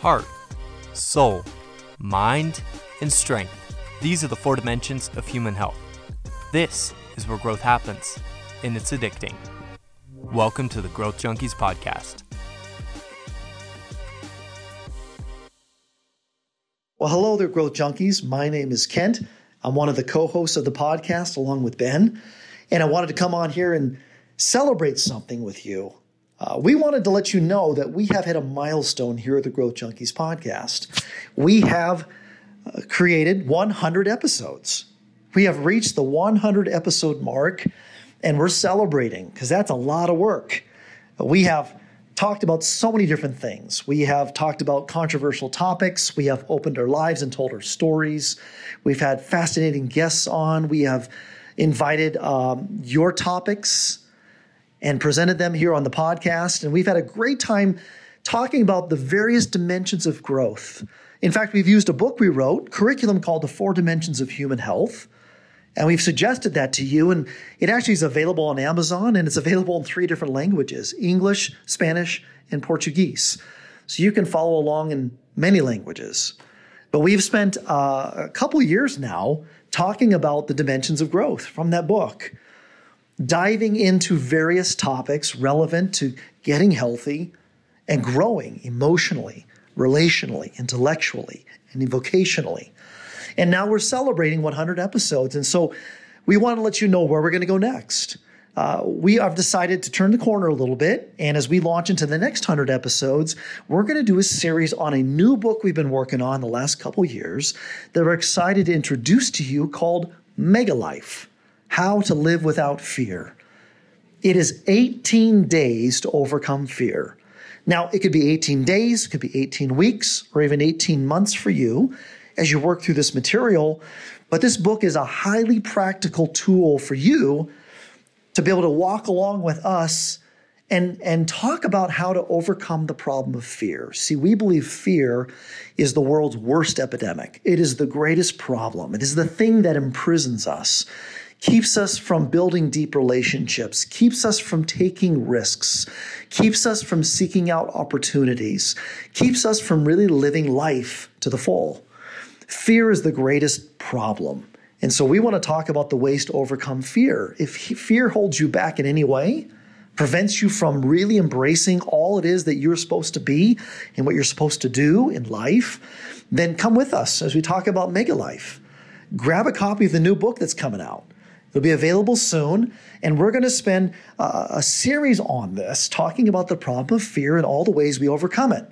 heart, soul, mind, and strength. These are the four dimensions of human health. This is where growth happens, and it's addicting. Welcome to the Growth Junkies Podcast. Well, hello there, Growth Junkies. My name is Kent. I'm one of the co hosts of the podcast along with Ben. And I wanted to come on here and celebrate something with you. Uh, we wanted to let you know that we have hit a milestone here at the Growth Junkies podcast. We have uh, created 100 episodes. We have reached the 100 episode mark and we're celebrating because that's a lot of work. We have talked about so many different things. We have talked about controversial topics. We have opened our lives and told our stories. We've had fascinating guests on. We have invited um, your topics and presented them here on the podcast. And we've had a great time talking about the various dimensions of growth. In fact, we've used a book we wrote, curriculum called The Four Dimensions of Human Health. And we've suggested that to you. And it actually is available on Amazon and it's available in three different languages English, Spanish, and Portuguese. So you can follow along in many languages. But we've spent uh, a couple years now talking about the dimensions of growth from that book diving into various topics relevant to getting healthy and growing emotionally, relationally, intellectually, and vocationally. And now we're celebrating 100 episodes. And so we want to let you know where we're going to go next. Uh, we have decided to turn the corner a little bit. And as we launch into the next 100 episodes, we're going to do a series on a new book we've been working on the last couple years that we're excited to introduce to you called Mega Life how to Live Without Fear. It is 18 days to overcome fear. Now, it could be 18 days, it could be 18 weeks, or even 18 months for you as you work through this material. But this book is a highly practical tool for you to be able to walk along with us and, and talk about how to overcome the problem of fear. See, we believe fear is the world's worst epidemic. It is the greatest problem. It is the thing that imprisons us keeps us from building deep relationships, keeps us from taking risks, keeps us from seeking out opportunities, keeps us from really living life to the full. Fear is the greatest problem. And so we want to talk about the ways to overcome fear. If fear holds you back in any way, prevents you from really embracing all it is that you're supposed to be and what you're supposed to do in life, then come with us as we talk about Mega Life. Grab a copy of the new book that's coming out. It'll be available soon, and we're going to spend uh, a series on this, talking about the problem of fear and all the ways we overcome it.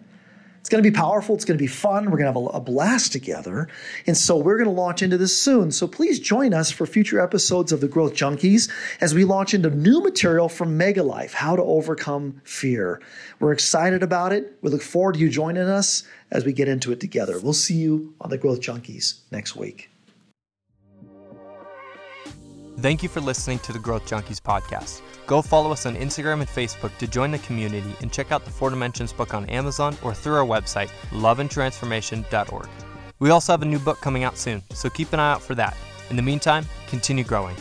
It's going to be powerful. It's going to be fun. We're going to have a, a blast together. And so we're going to launch into this soon. So please join us for future episodes of the Growth Junkies as we launch into new material from Mega Life, how to overcome fear. We're excited about it. We look forward to you joining us as we get into it together. We'll see you on the Growth Junkies next week. Thank you for listening to the Growth Junkies podcast. Go follow us on Instagram and Facebook to join the community and check out the Four Dimensions book on Amazon or through our website, loveandtransformation.org. We also have a new book coming out soon, so keep an eye out for that. In the meantime, continue growing.